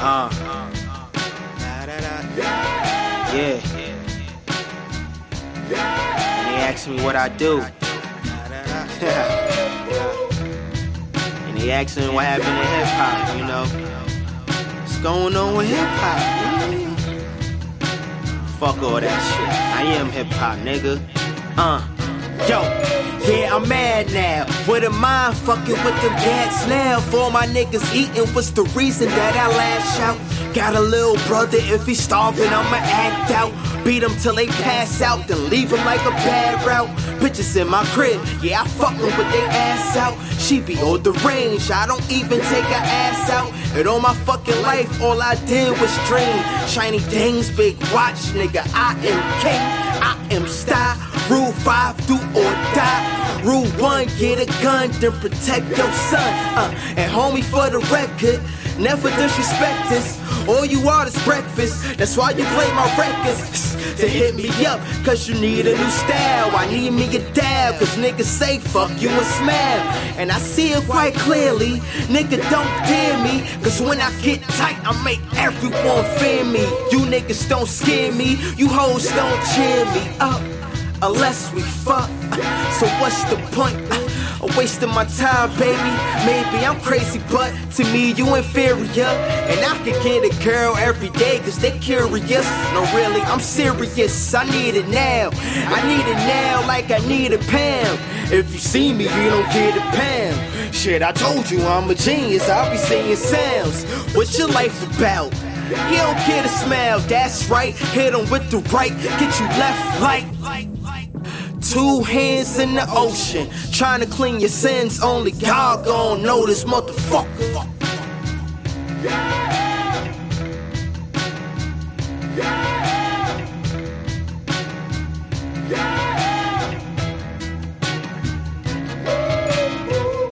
Uh. Yeah. And they ask me what I do. and they ask me what happened to hip hop, you know. What's going on with hip hop? Fuck all that shit. I am hip hop, nigga. Uh. Yo, yeah, I'm mad now. With a mind fucking with them cats now. For my niggas eating, what's the reason that I lash out? Got a little brother, if he's starving, I'ma act out. Beat him till they pass out, then leave him like a bad route. Bitches in my crib, yeah, I fuck them with they ass out. She be the range, I don't even take her ass out. And all my fucking life, all I did was dream. Shiny things, big watch, nigga, I am king, I am style. Rule 5, do or die. Rule 1, get a gun, then protect your son. Uh, and homie, for the record, never disrespect this. All you are is breakfast. That's why you play my records. to hit me up, cause you need a new style. I need me a dab, cause niggas say fuck you and smell. And I see it quite clearly. Nigga, don't dare me, cause when I get tight, I make everyone fear me. You niggas don't scare me, you hoes don't cheer me up unless we fuck. So what's the point? I'm wasting my time, baby. Maybe I'm crazy, but to me you inferior. And I can get a girl every day, cause they curious. No, really, I'm serious. I need it now. I need it now like I need a pound. If you see me, you don't get a pound. Shit, I told you I'm a genius. I'll be saying sounds. What's your life about? You don't get a smell, that's right. Hit him with the right, get you left like. Two hands in the ocean, trying to clean your sins. Only God gon' know this motherfucker.